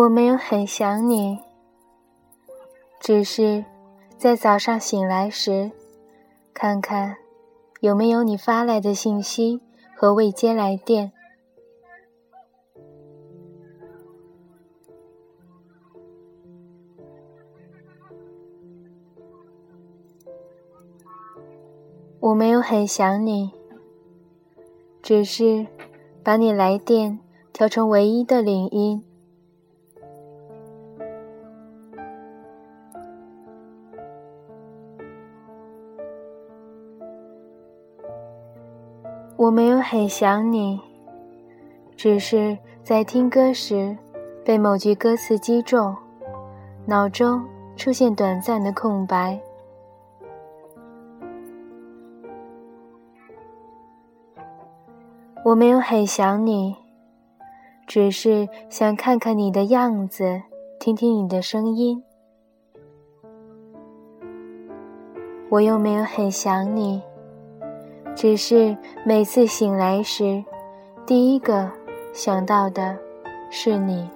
我没有很想你，只是在早上醒来时，看看有没有你发来的信息和未接来电。我没有很想你，只是把你来电调成唯一的铃音。我没有很想你，只是在听歌时被某句歌词击中，脑中出现短暂的空白。我没有很想你，只是想看看你的样子，听听你的声音。我又没有很想你，只是每次醒来时，第一个想到的是你。